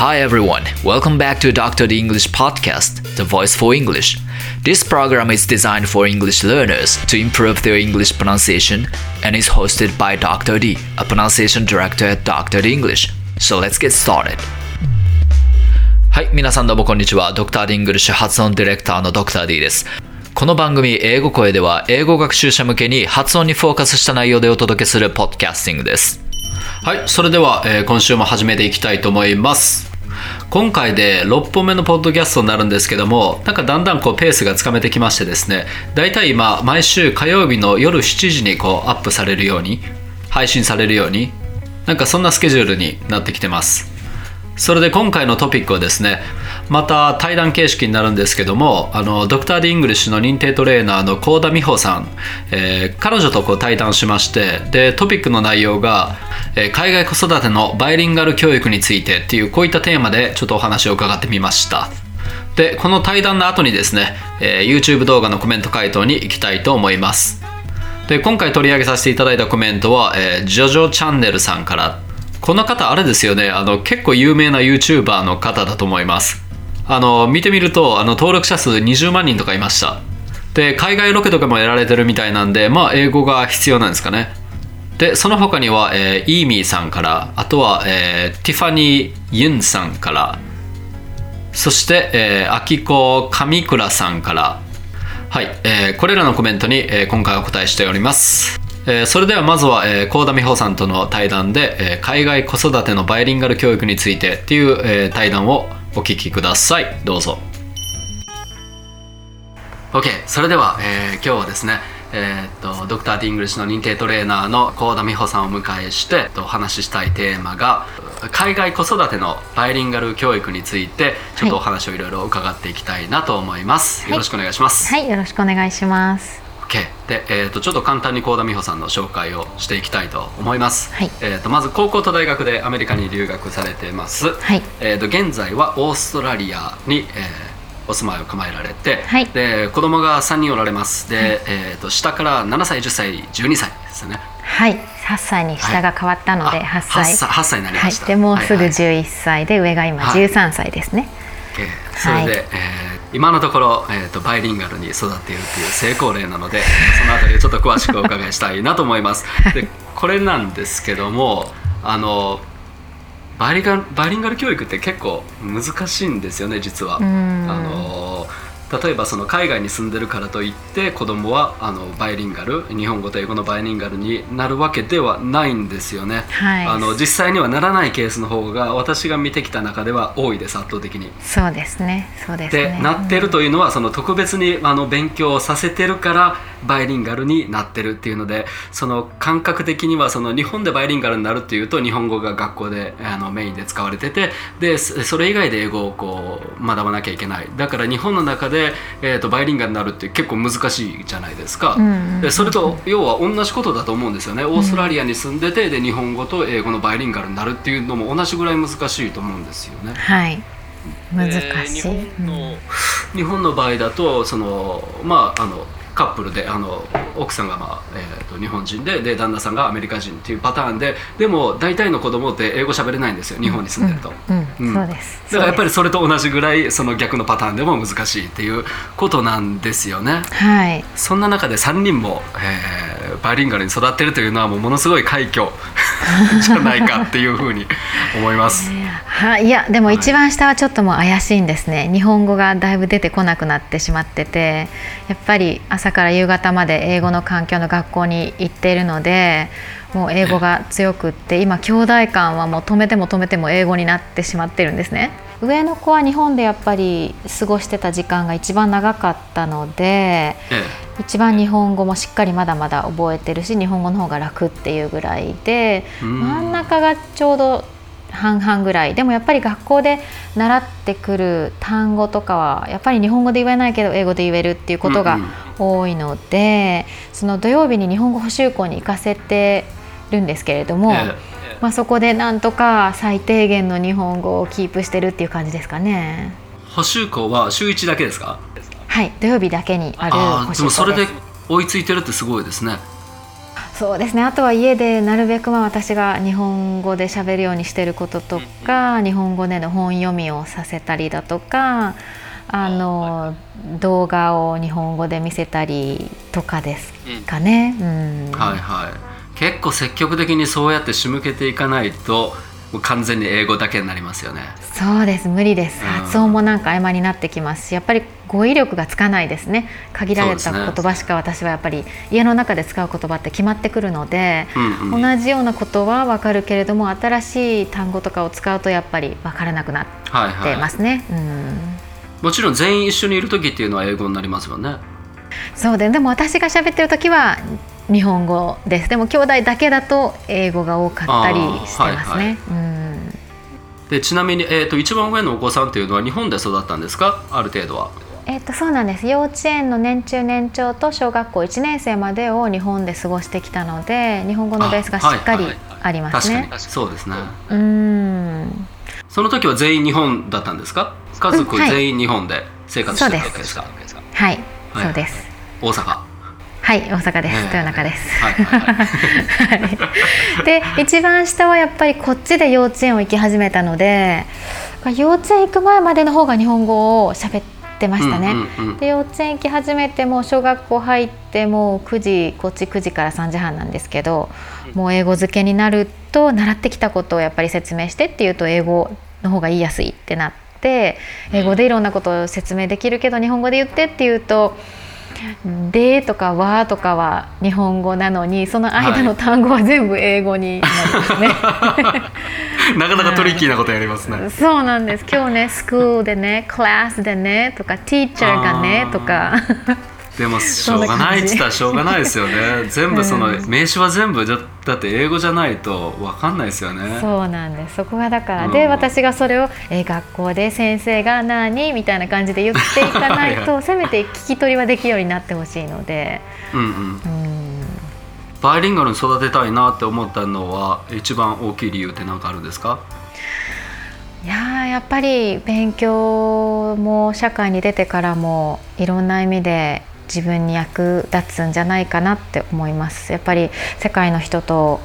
Hi everyone, welcome back to Dr. D English Podcast, the voice for English. This program is designed for English learners to improve their English pronunciation and is hosted by Dr. D, a pronunciation director at Dr. D English. So let's get started. はい、皆さんどうもこんにちは。ドクター・ディングリッシュ発音ディレクターのドクター D です。この番組、英語声では、英語学習者向けに発音にフォーカスした内容でお届けするポッドキャスティングです。はい、それでは、えー今週も始めていきたいと思います。今回で6本目のポッドキャストになるんですけども、なんかだんだんこうペースがつかめてきましてですね、だいたい今、毎週火曜日の夜7時にこうアップされるように、配信されるように、なんかそんなスケジュールになってきてます。それで今回のトピックはですねまた対談形式になるんですけどもあのドクター・ D・イングリッシュの認定トレーナーの幸田美穂さん、えー彼女とこう対談しましてでトピックの内容が、えー海外子育てのバイリンガル教育についてっていうこういったテーマでちょっとお話を伺ってみました。でこの対談の後にですね、えー YouTube 動画のコメント回答に行きたいと思います。で今回取り上げさせていただいたコメントは、えージョジョチャンネルさんからこの方あれですよね。あの結構有名な YouTuber の方だと思います。あの見てみるとあの登録者数20万人とかいました。で海外ロケとかもやられてるみたいなんでまあ英語が必要なんですかね。でその他には、えーイーミーさんからあとは、えーティファニー・ユンさんからそして、えー、アキコ・上倉さんから。はい、えーこれらのコメントに、えー今回お答えしております、えーそれではまずは、えー、幸田美穂さんとの対談で、えー海外子育てのバイリンガル教育についてっていう、えー対談をお聞きください。どうぞ。OK それでは、えー今日はですねえーっとドクター・ D・イングリッシュの認定トレーナーの幸田美穂さんをお迎えしてえっとお話ししたいテーマが海外子育てのバイリンガル教育についてちょっとお話をいろいろ伺っていきたいなと思います、はい。よろしくお願いします、はい、よろしくお願いします。OK で、えー、とちょっと簡単に幸田美穂さんの紹介をしていきたいと思います、はい。えー、とまず高校と大学でアメリカに留学されてます、はい。えー、と現在はオーストラリアに、えーお住まいを構えられて、はい。で子供が3人おられます。で、えー、と下から7歳10歳12歳ですよね。はい、8歳に下が変わったので、あ8歳。8歳8歳になりはいました、、でもうすぐはいはい。11歳で、上が今はい。13歳ですね。OK それで、はいえー今のところ、えー、とバイリンガルに育っているっていう成功例なのでそのあたりをちょっと詳しくお伺いしたいなと思います。でこれなんですけどもあのバイリンガルバイリンガル教育って結構難しいんですよね実は。あんの例えばその海外に住んでるからといって子供はあのバイリンガル日本語と英語のバイリンガルになるわけではないんですよね。はいあの実際にはならないケースの方が私が見てきた中では多いです圧倒的に。そうですね。そうですでね。なってるというのはその特別にあの勉強をさせてるからバイリンガルになってるっていうのでその感覚的にはその日本でバイリンガルになるっていうと日本語が学校であのメインで使われててでそそれ以外で英語をこう学ばなきゃいけないだから日本の中で、えー、とバイリンガルになるって結構難しいじゃないですか、でそれと要は同じことだと思うんですよねオーストラリアに住んでてで日本語と英語のバイリンガルになるっていうのも同じぐらい難しいと思うんですよね。はい。難しい。で日本うんの日本の場合だとそのまああのカップルであの奥さんが、まあえー、と日本人でで旦那さんがアメリカ人っていうパターンででも大体の子供って英語喋れないんですよ。日本に住んでると。だからやっぱりそそれと同じぐらいその逆のパターンでも難しいっていうことなんですよね。はい。そんな中で3人も、えーバイリンガルに育ってるというのはもうものすごい快挙。じゃないかっていうふうに思います。はい、いやでも一番下はちょっともう怪しいんですね。日本語がだいぶ出てこなくなってしまっててやっぱり朝から夕方まで英語の環境の学校に行っているのでもう英語が強くって今兄弟間はもう止めても止めても英語になってしまってるんですね。上の子は日本でやっぱり過ごしてた時間が一番長かったのでえ。一番日本語もしっかりまだまだ覚えてるし日本語の方が楽っていうぐらいでうん。真ん中がちょうど半々ぐらい。でもやっぱり学校で習ってくる単語とかはやっぱり日本語で言えないけど英語で言えるっていうことがうんうん。多いので、その土曜日に日本語補習校に行かせてるんですけれども、ええ。まあ、そこでなんとか最低限の日本語をキープしてるっていう感じですかね。補習校は週1だけですかはい土曜日だけにある補習校でもそれで追いついてるってすごいですねそうですね。あとは家でなるべくまあ私が日本語で喋るようにしてることとか、うん、日本語での本読みをさせたりだとかあの、動画を日本語で見せたりとかですかね。うん、はいはい。結構積極的にそうやって仕向けていかないともう完全に英語だけになりますよね。そうです。無理です、発音もなんか曖昧になってきますしやっぱり語彙力がつかないですね。限られた言葉しか私はやっぱり家の中で使う言葉って決まってくるので、うんうん、同じようなことは分かるけれども新しい単語とかを使うとやっぱり分からなくなってますね、はいはい、うん。もちろん全員一緒にいる時っていうのは英語になりますよね。そうででも私が喋ってる時は日本語です。でも兄弟だけだと英語が多かったりしてますね。でちなみに、えーと、一番上のお子さんというのは日本で育ったんですか？ある程度は。えーと、そうなんです。幼稚園の年中年長と小学校1年生までを日本で過ごしてきたので日本語のベースがしっかりありますね。そうですね。うん。その時は全員日本だったんですか？家族全員日本で生活してたわけですか、はい、はい、そうです。大阪はい大阪です、豊中です、はいはいで一番下はやっぱりこっちで幼稚園を行き始めたので幼稚園行く前までの方が日本語を喋ってましたね、うんうんうん、で幼稚園行き始めても小学校入ってもう9時こっち9時から3時半なんですけどもう英語漬けになると習ってきたことをやっぱり説明してっていうと英語の方が言いやすいってなって英語でいろんなことを説明できるけど日本語で言ってっていうと。「で」とか「わ」とかは日本語なのにその間の単語は全部英語になりますね。なかなかトリッキーなことやりますね。そうなんです。今日ね、スクールでね、クラスでねとか、ティーチャーがねとか。でもしょうがないって言ったらしょうがないですよね。全部その、名詞は全部だって英語じゃないと分かんないですよね。そうなんです。そこがだから、うん、で私がそれを、え学校で先生が何？みたいな感じで言っていかないと せめて聞き取りはできるようになってほしいので。うんうん、うん。バイリンガルに育てたいなって思ったのは一番大きい理由って何かあるんですか？いややっぱり勉強も社会に出てからもいろんな意味で自分に役立つんじゃないかなって思いますやっぱり世界の人と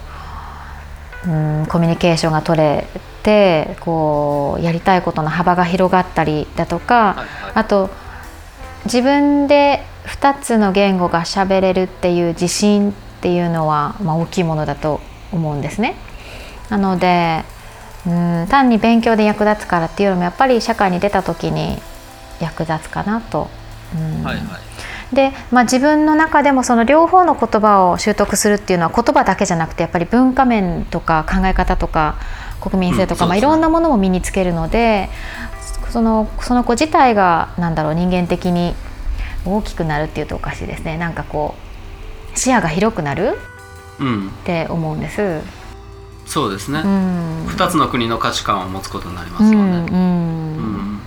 うんコミュニケーションが取れてこうやりたいことの幅が広がったりだとか、あと自分で2つの言語がしゃべれるっていう自信っていうのは、まあ、大きいものだと思うんですね。なのでうん単に勉強で役立つからっていうのもやっぱり社会に出た時に役立つかなと。うんはいはいで、まあ、自分の中でもその両方の言葉を習得するっていうのは言葉だけじゃなくてやっぱり文化面とか考え方とか国民性とか、うん、まあ、いろんなものも身につけるのでそのその子自体がなんだろう人間的に大きくなるっていうとおかしいですね。なんかこう視野が広くなる、うん、って思うんです。そうですね、うん、2つの国の価値観を持つことになりますもんね。うん、うん。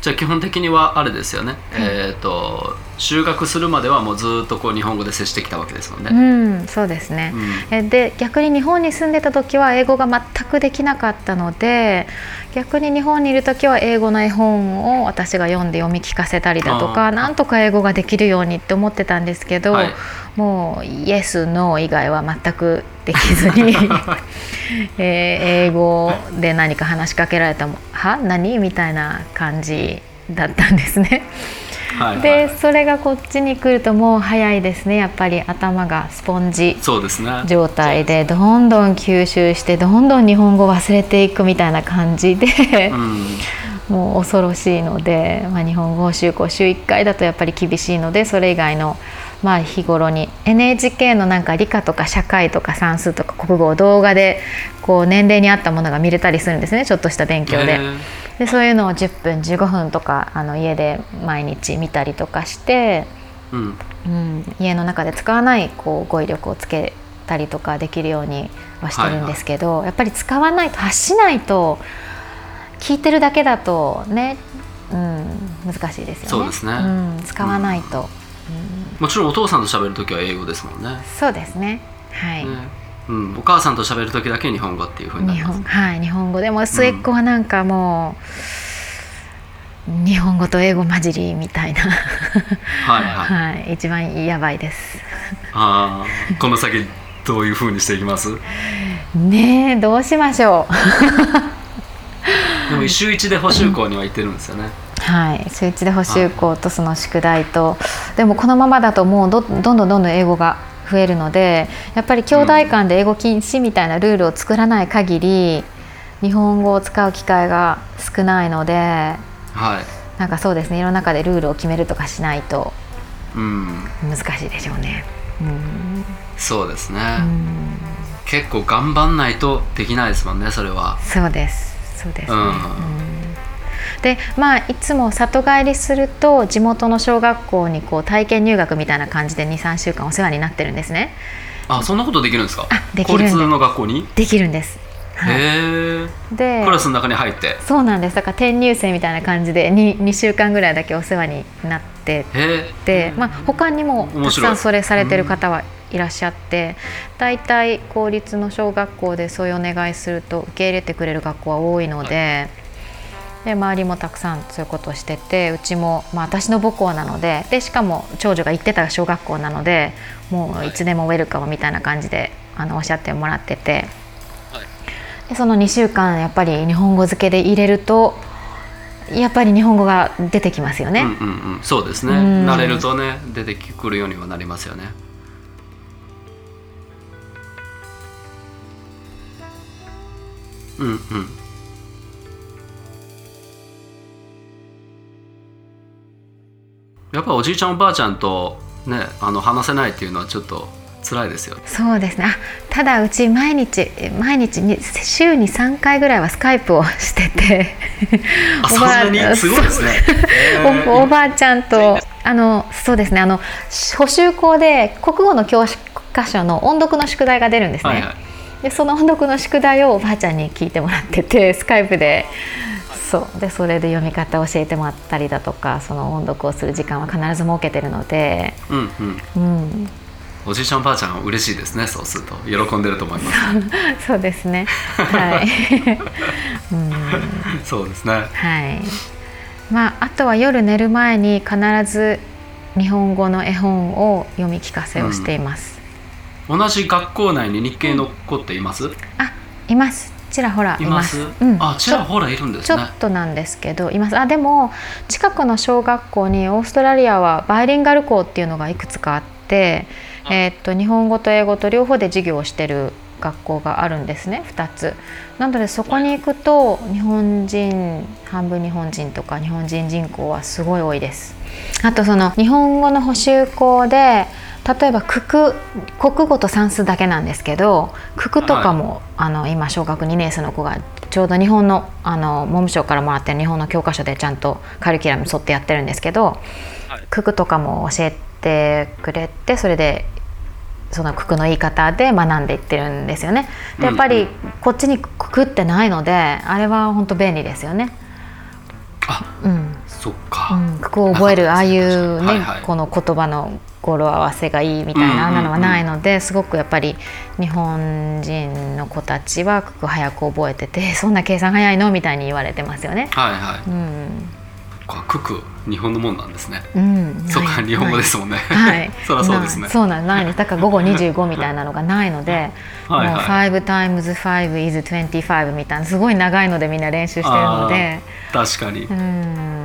じゃあ基本的にはあれですよね、えっ、ー、と就学するまではもうずっとこう日本語で接してきたわけですもんね。うん、そうですね。うん、で逆に日本に住んでた時は英語が全くできなかったので逆に日本にいる時は英語の絵本を私が読んで読み聞かせたりだとかなんとか英語ができるようにって思ってたんですけど、はい、もうイエスノー以外は全くできずに えー、英語で何か話しかけられたも「は？何?」みたいな感じだったんですね。はいはい、でそれがこっちに来るともう早いですね。やっぱり頭がスポンジ状態でどんどん吸収してどんどん日本語忘れていくみたいな感じで、うん、もう恐ろしいので、まあ、日本語を週5週1回だとやっぱり厳しいのでそれ以外のまあ日頃に。NHK のなんか理科とか社会とか算数とか国語を動画でこう年齢に合ったものが見れたりするんですね。ちょっとした勉強で。でそういうのを10分15分とかあの家で毎日見たりとかして、うん、うん、家の中で使わないこう語彙力をつけたりとかできるようにはしてるんですけど、はいはい、やっぱり使わないと発しないと聞いてるだけだとね、うん、難しいですよね。そうですね、うん、使わないと、もちろんお父さんと喋る時は英語ですもんね。そうですね。はい、ね、うん、お母さんと喋る時だけ日本語っていうふうになります。はい日本語。でも末っ子はなんかもう、うん、日本語と英語混じりみたいな。はい、はい、はい、一番やばいです。ああこの先どういうふうにしていきます？ねえどうしましょでも週一で補習校には行ってるんですよね。はい。週一で補習校とその宿題と、でもこのままだともうどどんどんどんどん英語が増えるのでやっぱり兄弟間で英語禁止みたいなルールを作らない限り日本語を使う機会が少ないので、はい、なんかそうですね。世の中でルールを決めるとかしないとうん、難しいでしょうね。うん。そうですね、うん。結構頑張んないとできないですもんねそれは。そうです。そうですね、うん。うんでまあいつも里帰りすると地元の小学校にこう体験入学みたいな感じで23週間お世話になってるんですね。あそんなことできるんですか？あできるんです。公立の学校に、できるんです、はい、へえでクラスの中に入って？そうなんです。だから転入生みたいな感じで 2, 2週間ぐらいだけお世話になってへて、まあ、他にもたくさんそれされてる方はいらっしゃって大体公立の小学校でそういうお願いすると受け入れてくれる学校は多いので。で周りもたくさんそういうことをしててうちも、まあ、私の母校なのででしかも長女が行ってた小学校なのでもうい。つでもウェルカムみたいな感じであのおっしゃってもらってて、でその2週間やっぱり日本語漬けで入れるとやっぱり日本語が出てきますよね。うんうんうん。そうですね。うん。慣れるとね出てくるようにはなりますよね。うんうんやっぱおじいちゃんおばあちゃんとねあの話せないっていうのはちょっと辛いですよそうですね。あただうち毎日毎日に週に3回ぐらいはスカイプをしててあそんなに？すごいですね。へー。おおばあちゃんとあのそうですね。あの補習校で国語の教科書の音読の宿題が出るんですね、はいはい。でその音読の宿題をおばあちゃんに聞いてもらっててスカイプでそう。でそれで読み方を教えてもらったりだとかその音読をする時間は必ず設けてるので、うんうん。うん、おじいちゃんおばあちゃんは嬉しいですねそうすると。喜んでると思います。そうですね。はい、うん。そうですね。はい。まあ、あとは夜寝る前に必ず日本語の絵本を読み聞かせをしています、同じ学校内に日系の子っています、あいますちらほらいます。す。うん、あちらほらいるんですね。ちょっとなんですけどいます。あでも近くの小学校にオーストラリアはバイリンガル校っていうのがいくつかあって、えーっと日本語と英語と両方で授業をしてる学校があるんですね2つ。なのでそこに行くと日本人半分日本人とか日本人人口はすごい多いです。あとその日本語の補習校で例えば九九国語と算数だけなんですけど九九とかも、あの今小学2年生の子がちょうど日本のあの文部省からもらってる日本の教科書でちゃんとカリキュラムに沿ってやってるんですけど九九とかも教えてくれてそれでその九九の言い方で学んでいってるんですよね。でやっぱりこっちに九九ってないのであれは本当便利ですよね。あうん。そっか、うん、九九を覚えるああいうね、はいはい。この言葉の語呂合わせがいいみたいなあんなのはないのですごくやっぱり日本人の子たちは九九早く覚えてて そんな計算早いのみたいに言われてますよね。はいはい。うん。こクク日本のもんなんですね、うん、そっか日本語ですもんね、はい、そりゃそうですね。そうなんない。ですだから午後25みたいなのがないので はいはい。もう5 times 5 is 25みたいなすごい長いのでみんな練習してるので。確かに、うん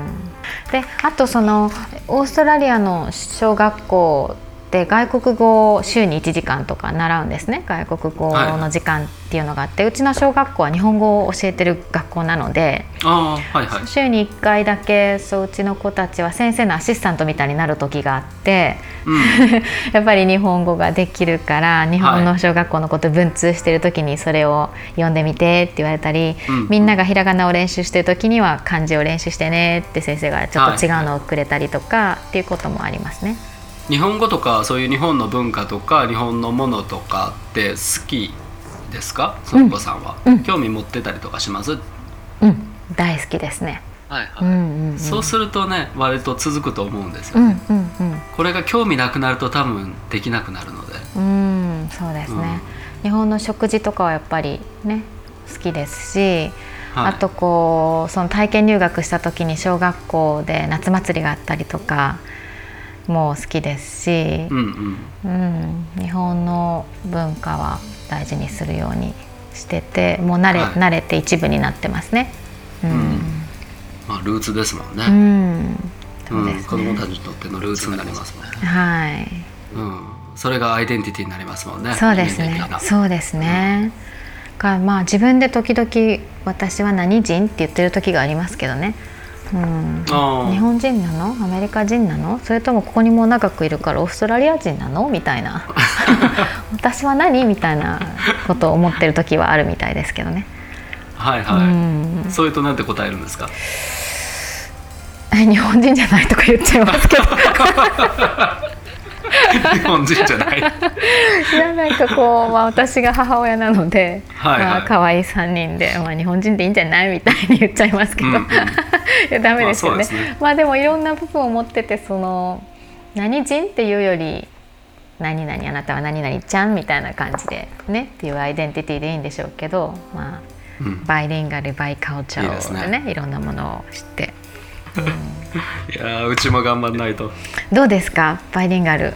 であとそのオーストラリアの小学校で外国語を週に1時間とか習うんですね。外国語の時間っていうのがあって、うちの小学校は日本語を教えてる学校なのではいはい。週に1回だけそううちの子たちは先生のアシスタントみたいになる時があって。うん。やっぱり日本語ができるから日本の小学校のこと文通してる時にそれを読んでみてって言われたり、うん。みんながひらがなを練習してる時には漢字を練習してねって先生がちょっと違うのをくれたりとかっていうこともありますね。日本語とかそういう日本の文化とか日本のものとかって好きですか？その子さんは、うん。興味持ってたりとかします、うん、大好きですね。はいうんうんうん、そうするとね割と続くと思うんですよね、うんうんうん。これが興味なくなると多分できなくなるので。うん、そうですね、日本の食事とかはやっぱりね好きですし、はい。あとこうその体験入学した時に小学校で夏祭りがあったりとかも好きですし、うんうん。うん、日本の文化は大事にするようにしててもう慣れ,、はい。慣れて一部になってますね。うん。まあルーツですもんうね、んそううんですね。子供たちにとってのルーツになりますもんね、はい。うん、それがアイデンティティになりますもんね。そうですね。そうですね。がまあ自分で時々私は何人って言ってる時がありますけどね。うん、日本人なの？アメリカ人なの？それともここにもう長くいるからオーストラリア人なの？みたいな。私は何？みたいなことを思ってる時はあるみたいですけどね。はいはい、うん。そういうとなんて答えるんですか？え日本人じゃないとか言っちゃいますけど 日本人じゃない。いやなんかこう、まあ、私が母親なので、はいはい。まあ可愛い3人で、まあ、日本人でいいんじゃないみたいに言っちゃいますけど、うんうん。いやダメですよね,、まあそうですね。まあでもいろんな部分を持っててその何人っていうより何々あなたは何々ちゃんみたいな感じでねっていうアイデンティティでいいんでしょうけど、まあ、うん。バイリンガルバイカルチャいいですーでねねいろんなものを知って。いやーうちも頑張んないと、どうですか？バイリンガル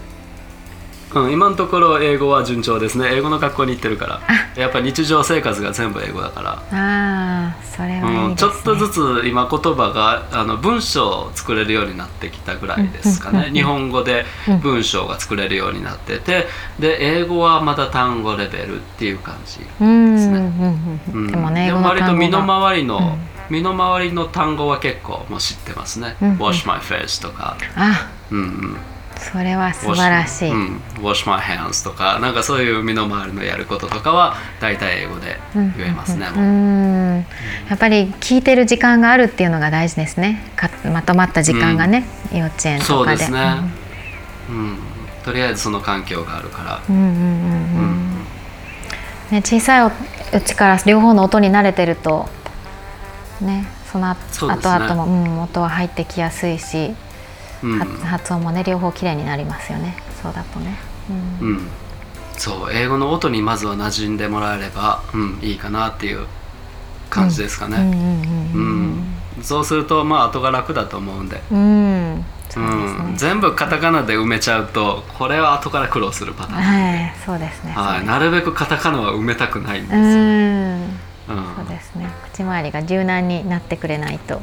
うん、今のところ英語は順調ですね。英語の学校に行ってるから。やっぱ日常生活が全部英語だから。ああそれはね、うん、ちょっとずつ今言葉があの文章を作れるようになってきたぐらいですかうんうんうんね日本語で文章が作れるようになってて。で英語はまだ単語レベルっていう感じ、うんですねでもね割と身のが。回りの、うん。身の回りの単語は結構もう知ってますね、wash my face とか、あ。うんうん、それは素晴らしい、うん、wash my hands とかなんかそういう身の回りのやることとかは大体英語で言えますね、うもうんやっぱり聞いてる時間があるっていうのが大事ですね。かまとまった時間がね、幼稚園そうとかで。ですね、うん。とりあえずその環境があるから、うんうんうんうんうん。ね、小さいうちから両方の音に慣れてるとねそのそうですね。後々も、うん、音は入ってきやすいし、うん。発発音もね両方きれいになりますよね。そうだとね、うん。うん、そう英語の音にまずは馴染んでもらえれば、うん、いいかなっていう感じですかね、うんそうするとまあ後が楽だと思うんで、うん。うん、うん、そうで全部カタカナで埋めちゃうとこれは後から苦労するパターン、はいそうですね。はい、なるべくカタカナは埋めたくないんですうよ、ん。うん。そうですね。口周りが柔軟になってくれないと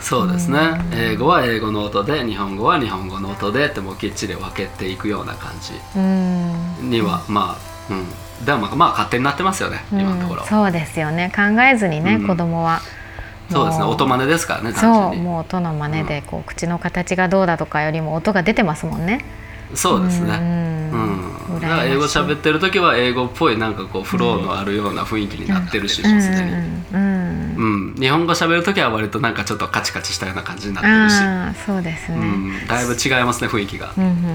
そうですね。英語は英語の音で日本語は日本語の音でってもうきっちり分けていくような感うん。じには、まあうん。でもまあまあ勝手になってますよね、今のところ。うんそうですよね。考えずにね、うん。子供は。そうですね。も音真似ですからねそうもう音の真似でこう口の形がどうだとかよりも音が出てますもんね。そうですね。うん。うん、だから英語喋ってる時は英語っぽいなんかこうフローのあるような雰囲気になってるし、もうすでに、うんうん。うん、日本語喋る時は割となんかちょっとカチカチしたような感じになってるし、ああそうですね、うん、だいぶ違いますね雰囲気が、うんうんうんうん。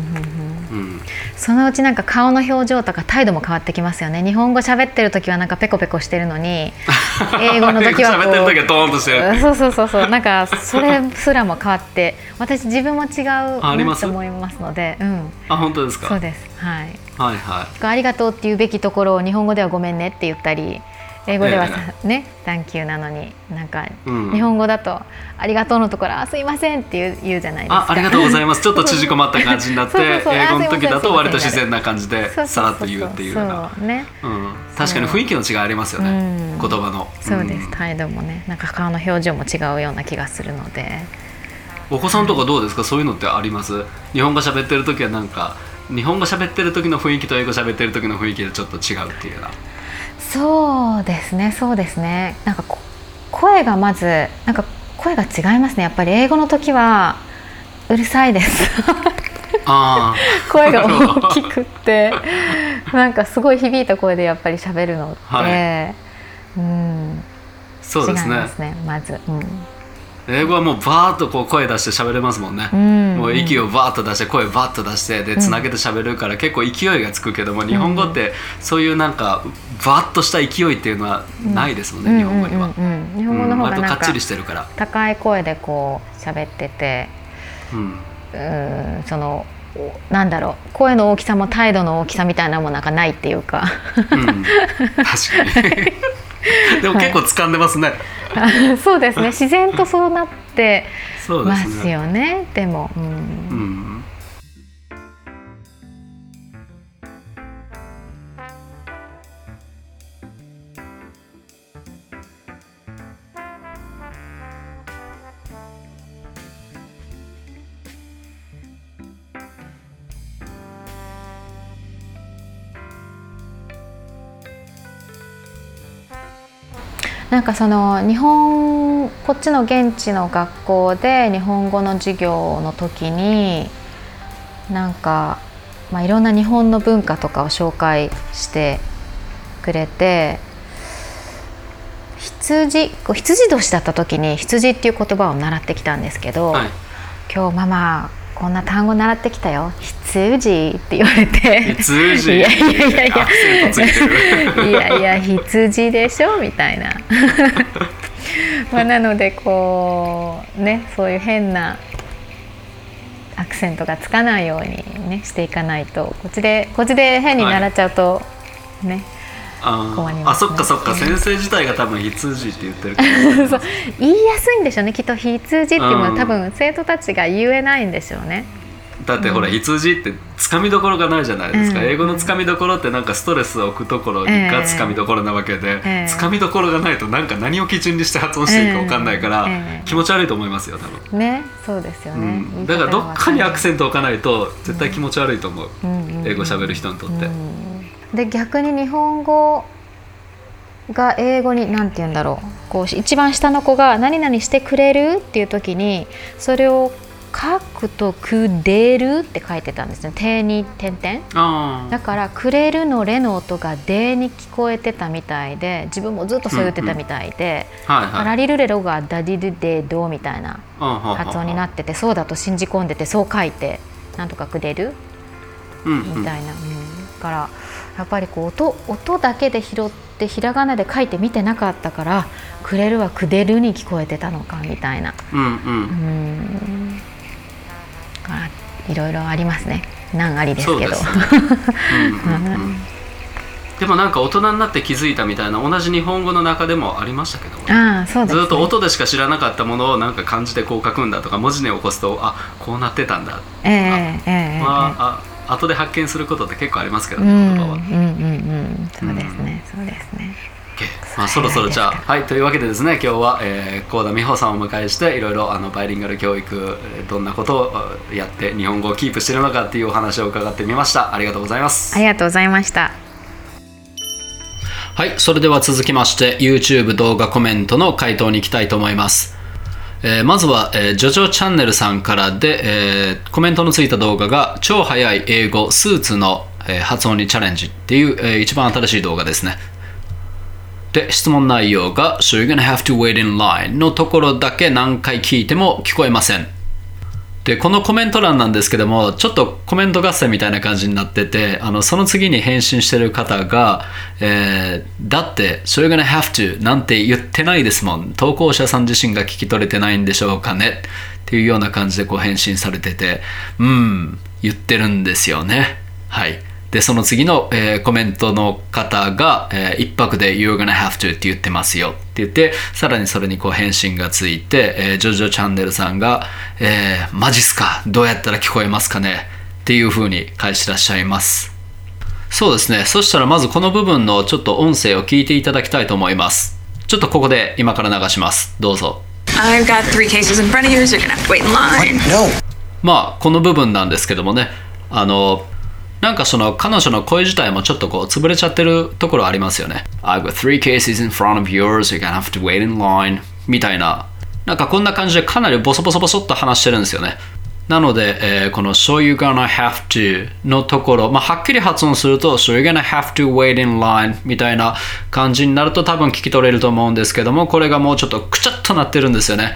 うん、そのうちなんか顔の表情とか態度も変わってきますよね。日本語喋ってる時はなんかペコペコしてるのに 英語の時はこう喋ってる時はドーンとしてる。そうそうそうそう。なんかそれすらも変わって私自分も違うなあありますと思いますのでうん。あ本当ですか？そうです。はい。はいはい。ありがとうって言うべきところを日本語ではごめんねって言ったり英語ではさ、えね「サンキュー」なのになんか、うん。日本語だと「ありがとう」のところ「あすいません」って言う言うじゃないですか。あありがとうございます。ちょっと縮こまった感じになって英語の時だと割と自然な感じでさらっと言うっていうような。そうね。うん、確かに雰囲気の違いありますよね、うん。言葉の。そうです、ん。態度もねなんか顔の表情も違うような気がするので。お子さんとかどうですか？そういうのってあります？日本語喋ってる時はなんか日本語喋ってる時の雰囲気と英語喋ってる時の雰囲気でちょっと違うっていうようなそうですねそうですね。なんかこ声がまずなんか声が違いますね。やっぱり英語の時はうるさいです。あ 声が大きくってなんかすごい響いた声でやっぱり喋るので、はうん。そうですね。違いますねまず、うん英語はもうバーッとこう声出して喋れますもんね、うん。もう息をバーッと出して声バーッと出してでつなげて喋るから結構勢いがつくけども日本語ってそういうなんかバーッとした勢いっていうのはないですもんね、日本語には、うんうんうん。うん日本語の方がなんかかっちりしてるから、高い声でこう喋っててうん、うんそのおなんだろう声の大きさも態度の大きさみたいなものなんかないっていうか。うん、確かに でも結構掴んでますね。そうですね。自然とそうなってますすねよね。でも、うん。うんなんかその日本こっちの現地の学校で日本語の授業の時になんか、まあ、いろんな日本の文化とかを紹介してくれて羊こう羊年だった時に羊っていう言葉を習ってきたんですけど、はい。今日ママこんな単語習ってきたよ羊って言われて。羊いやいやいやいや。いやいや羊でしょ？みたいな。まあなのでこうねそういう変なアクセントがつかないようにねしていかないと。こっちでこっちで変に習っちゃうと、ねあ困りますね。ー。あそっかそっか。先生自体が多分羊って言ってるから。そう。言いやすいんでしょうね。きっと羊っていうのはうん多分生徒たちが言えないんでしょうね。だってほら羊ってつかみどころがないじゃないですか、うん。英語のつかみどころってなんかストレスを置くところええ。がつかみどころなわけで、ええ。つかみどころがないとなんか何を基準にして発音していいか分かんないから、ええ。気持ち悪いと思いますよ多分、ねそうですよね。うん、だからどっかにアクセント置かないと絶対気持ち悪いと思う、うん。うんうん英語喋る人にとって、で逆に日本語が英語に何て言うんだろう。こう一番下の子が「何々してくれる?」っていう時にそれを書くと「くれる」って書いてたんですね。手に点々あだから「くれる」の「れ」の音が「で」に聞こえてたみたいで自分もずっとそう言ってたみたいであはい「はい。ラリルレロ」が「ダディドゥデド」みたいな発発音になっててそうだと信じ込んでてそう書いて「なんとかくれる?」うんうん。みたいな、うん。だからやっぱりこう音音だけで拾ってひらがなで書いて見てなかったから「くれる」は「くでる」に聞こえてたのかみたいな。うんうん。うんいろいろありますね。難ありですけど。でもなんか大人になって気づいたみたいな同じ日本語の中でもありましたけどね。ああそうです、ね、ずっと音でしか知らなかったものをなんか漢字でこう書くんだとか文字に起こすとあこうなってたんだ、ええええええ。まあ、あ後で発見することって結構ありますけどうんね、うん言葉は。うんうんそうですね、そうですね。OK まあ、そろそろじゃあはいというわけでですね今日は、えー、高田美穂さんをお迎えしていろいろあのバイリンガル教育えーどんなことをあやって日本語をキープしているのかっていうお話を伺ってみましたありがとうございますありがとうございましたはい、それでは続きまして YouTube 動画コメントの回答に行きたいと思います。えーまずは、えー、ジョジョチャンネルさんからで、えーコメントのついた動画が超速い英語スーツの、えー発音にチャレンジっていう、えー一番新しい動画ですね。で、質問内容が So you're gonna have to wait in line のところだけ何回聞いても聞こえません。でこのコメント欄なんですけどもちょっとコメント合戦みたいな感じになっててあのその次に返信してる方が、えーだって「それ gonna have to」なんて言ってないですもん。投稿者さん自身が聞き取れてないんでしょうかね。っていうような感じでこう返信されててうん言ってるんですよね。はい。でその次の、えーコメントの方が、えー一泊で「You're gonna have to」って言ってますよ。って言ってさらにそれにこう返信がついて、えージョジョチャンネルさんが「えーマジっすか？どうやったら聞こえますかね?」っていう風に返してらっしゃいます。そうですね。そしたらまずこの部分のちょっと音声を聞いていただきたいと思います。ちょっとここで今から流します。どうぞ。I've got three cases in front of you, so you're gonna have to wait in line. No. まあこの部分なんですけどもね。あのなんかその彼女の声自体もちょっとこう潰れちゃってるところありますよね。I've got three cases in front of yours you're gonna have to wait in line. みたいな。なんかこんな感じでかなりボソボソボソっと話してるんですよね。なので、えーこの So you're gonna have to のところ、まあ、はっきり発音すると So you're gonna have to wait in line みたいな感じになると多分聞き取れると思うんですけどもこれがもうちょっとくちゃっとなってるんですよね。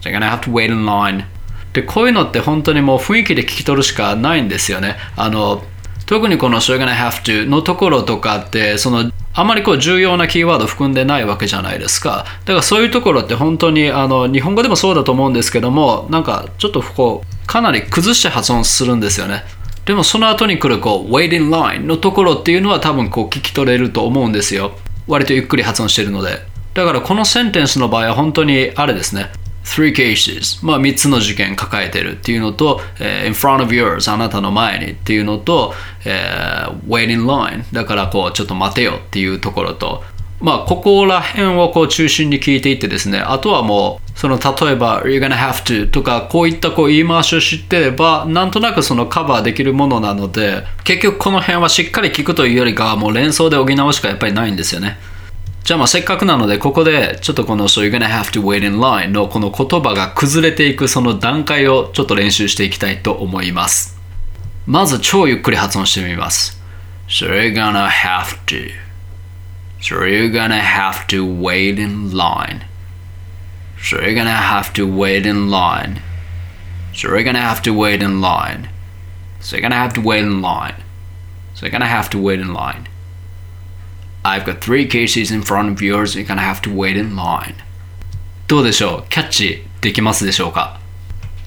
So you're gonna have to wait in line でこういうのって本当にもう雰囲気で聞き取るしかないんですよね。あの特にこの So you're gonna have to のところとかってそのあまりこう重要なキーワード含んでないわけじゃないですか。だからそういうところって本当にあの日本語でもそうだと思うんですけどもなんかちょっとこうかなり崩して発音するんですよね。でもその後に来るこう wait in line のところっていうのは多分こう聞き取れると思うんですよ。割とゆっくり発音してるので。だからこのセンテンスの場合は本当にあれですね。Three cases. まあ3つの事件抱えてるっていうのと、えー in front of yours あなたの前にっていうのと、えー wait in line. だからこうちょっと待てよっていうところと。まあここら辺をこう中心に聞いていってですねあとはもうその例えば you're gonna have to とかこういったこう言い回しを知ってればなんとなくそのカバーできるものなので結局この辺はしっかり聞くというよりかはもう連想で補うしかやっぱりないんですよね。じゃあまあせっかくなのでここでちょっとこの So you're gonna have to wait in line のこの言葉が崩れていくその段階をちょっと練習していきたいと思いますまず超ゆっくり発音してみます So you're gonna have to So you're gonna have to wait in line So you're gonna have to wait in line So you're gonna have to wait in line So you're gonna have to wait in line So you're gonna have to wait in line I've got three cases in front of yours. You're gonna have to wait in line. どうでしょう？キャッチできますでしょうか？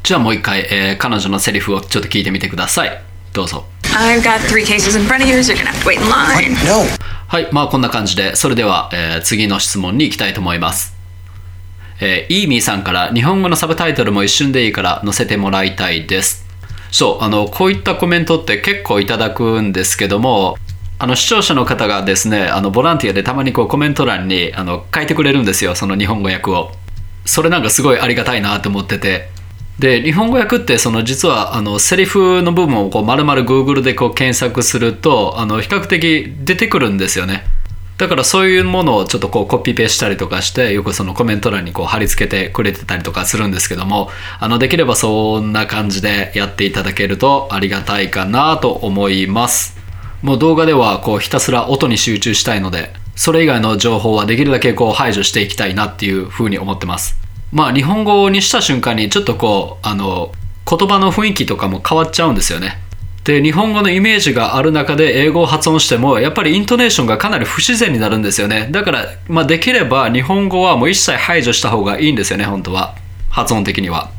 じゃあもう一回、えー彼女のセリフをちょっと聞いてみてください。どうぞ。I've got three cases in front of you, so you're gonna have to wait in line. No. はい、まあこんな感じで、それでは、えー次の質問に行きたいと思います。えーイーミーさんから日本語のサブタイトルも一瞬でいいから載せてもらいたいです。そう、あの、こういったコメントって結構いただくんですけども、あの視聴者の方がですね、あのボランティアでたまにこうコメント欄にあの書いてくれるんですよ、その日本語訳を。それなんかすごいありがたいなと思ってて。で、日本語訳ってその実はあのセリフの部分をこう丸々 Google でこう検索するとあの比較的出てくるんですよね。だからそういうものをちょっとこうコピペしたりとかしてよくそのコメント欄にこう貼り付けてくれてたりとかするんですけどもあのできればそんな感じでやっていただけるとありがたいかなと思いますもう動画ではこうひたすら音に集中したいのでそれ以外の情報はできるだけこう排除していきたいなっていうふうに思ってます。まあ日本語にした瞬間にちょっとこうあの言葉の雰囲気とかも変わっちゃうんですよね。で日本語のイメージがある中で英語を発音してもやっぱりイントネーションがかなり不自然になるんですよね。だから、まあ、できれば日本語はもう一切排除した方がいいんですよね本当は。発音的には。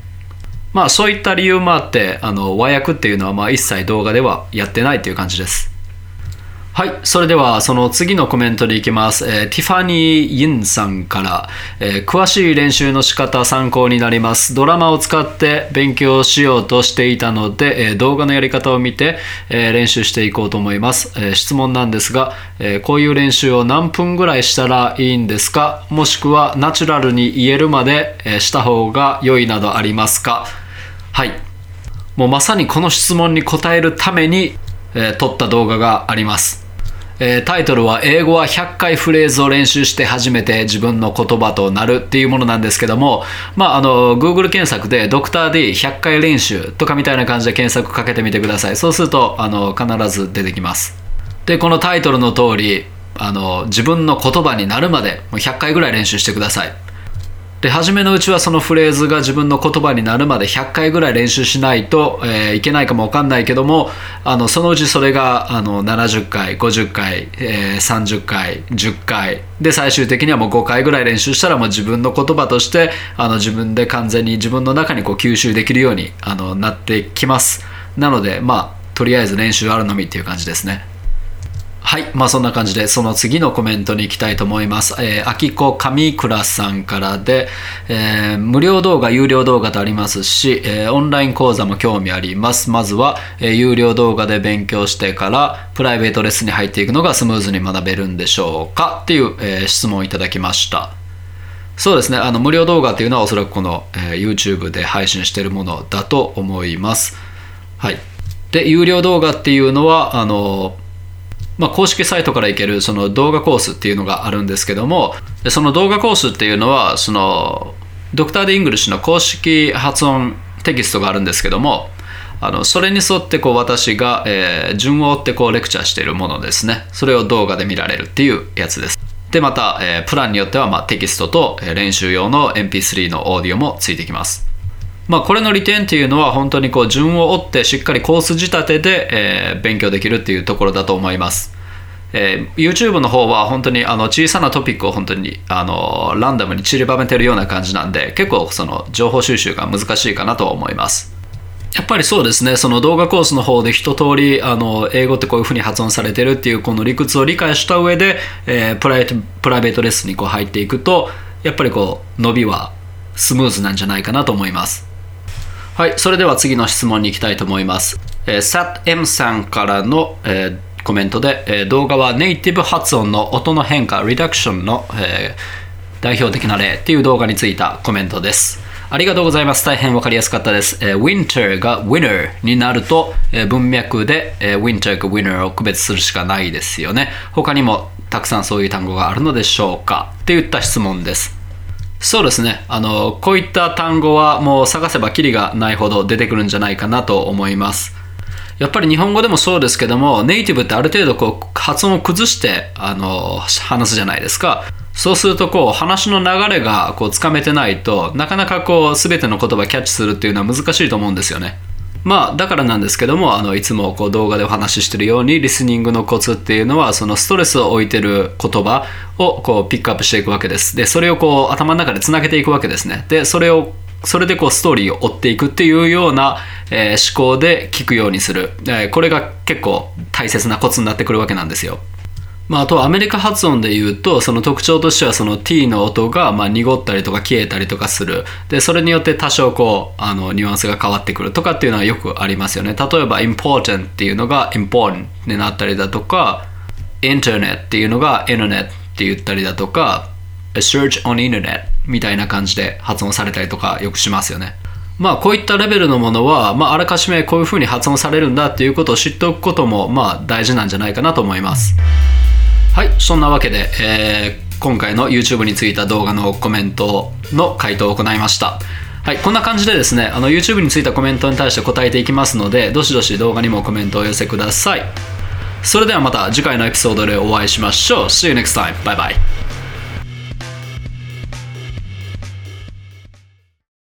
まあそういった理由もあってあの和訳っていうのはまあ一切動画ではやってないっていう感じです。はい、それではその次のコメントでいきます。えーティファニー・ユンさんから、えー詳しい練習の仕方参考になります。ドラマを使って勉強しようとしていたので、えー動画のやり方を見て、えー練習していこうと思います。え質問なんですが、えこういう練習を何分ぐらいしたらいいんですか？もしくはナチュラルに言えるまで、えした方が良いなどありますか？はい。もうまさにこの質問に答えるために、え撮った動画があります。えータイトルは英語は100回フレーズを練習して初めて自分の言葉となるっていうものなんですけども、まあ、あの Google 検索でドクター D100 回練習とかみたいな感じで検索かけてみてください。そうするとあの必ず出てきます。でこのタイトルの通りあの自分の言葉になるまでもう100回ぐらい練習してください。で初めのうちはそのフレーズが自分の言葉になるまで100回ぐらい練習しないと、えーいけないかもわかんないけどもあのそのうちそれがあの70回50回、えー30回10回。で最終的にはもう5回ぐらい練習したらもう自分の言葉としてあの自分で完全に自分の中にこう吸収できるようにあのなってきます。なのでまあとりあえず練習あるのみっていう感じですね。はい。まあそんな感じで、その次のコメントに行きたいと思います。えー、あきこ上倉さんからで、えー無料動画、有料動画とありますし、えーオンライン講座も興味あります。まずは、えー有料動画で勉強してから、プライベートレッスンに入っていくのがスムーズに学べるんでしょうか？っていう、えー質問をいただきました。そうですね。あの、無料動画っていうのはおそらくこの、えー YouTube で配信してるものだと思います。はい。で、有料動画っていうのは、あの、まあ、公式サイトから行けるその動画コースっていうのがあるんですけどもその動画コースっていうのはそのドクター・ D・イングリッシュの公式発音テキストがあるんですけどもあのそれに沿ってこう私が、えー順を追ってこうレクチャーしているものですね。それを動画で見られるっていうやつです。でまた、えープランによっては、まあ、テキストと、え練習用の MP3 のオーディオもついてきます。まあ、これの利点っていうのは本当にこう順を追ってしっかりコース仕立てで、えー勉強できるっていうところだと思います。えー YouTube の方は本当にあの小さなトピックを本当にあのランダムに散りばめてるような感じなんで結構その情報収集が難しいかなと思います。やっぱりそうですね、その動画コースの方で一通りあの英語ってこういうふうに発音されてるっていうこの理屈を理解した上で、えープライプライベートレッスンにこう入っていくとやっぱりこう伸びはスムーズなんじゃないかなと思います。はい、それでは次の質問に行きたいと思います。えー、SATM さんからの、えーコメントで、えー動画はネイティブ発音の音の変化、リダクションの、えー代表的な例っていう動画についたコメントです。ありがとうございます。大変わかりやすかったです。えー winter が winner になると、えー文脈で、えー winter か winner を区別するしかないですよね。他にもたくさんそういう単語があるのでしょうかっていった質問ですそうですね。あのこういった単語はもう探せばキリがないほど出てくるんじゃないかなと思います。やっぱり日本語でもそうですけどもネイティブってある程度こう発音を崩してあの話すじゃないですか。そうするとこう話の流れがこうつかめてないとなかなかこう全ての言葉キャッチするっていうのは難しいと思うんですよね。まあだからなんですけどもあのいつもこう動画でお話ししてるようにリスニングのコツっていうのはそのストレスを置いてる言葉をこうピックアップしていくわけです。でそれをこう頭の中でつなげていくわけですね。でそれをそれでこうストーリーを追っていくっていうような、えー、思考で聞くようにする、えー、これが結構大切なコツになってくるわけなんですよ。まあ、あとアメリカ発音で言うとその特徴としてはその t の音がまあ濁ったりとか消えたりとかする。でそれによって多少こうあのニュアンスが変わってくる。とかっていうのはよくありますよね。例えば important っていうのが important になったりだとか internet っていうのが internet って言ったりだとか a search on internet みたいな感じで発音されたりとかよくしますよね。まあこういったレベルのものは、まあ、あらかじめこういうふうに発音されるんだっていうことを知っておくこともまあ大事なんじゃないかなと思います。はいそんなわけで、えー、今回の YouTube についた動画のコメントの回答を行いました。はい、こんな感じでですねあの YouTube についたコメントに対して答えていきますのでどしどし動画にもコメントをお寄せください。それではまた次回のエピソードでお会いしましょう。See you next time. バイバイ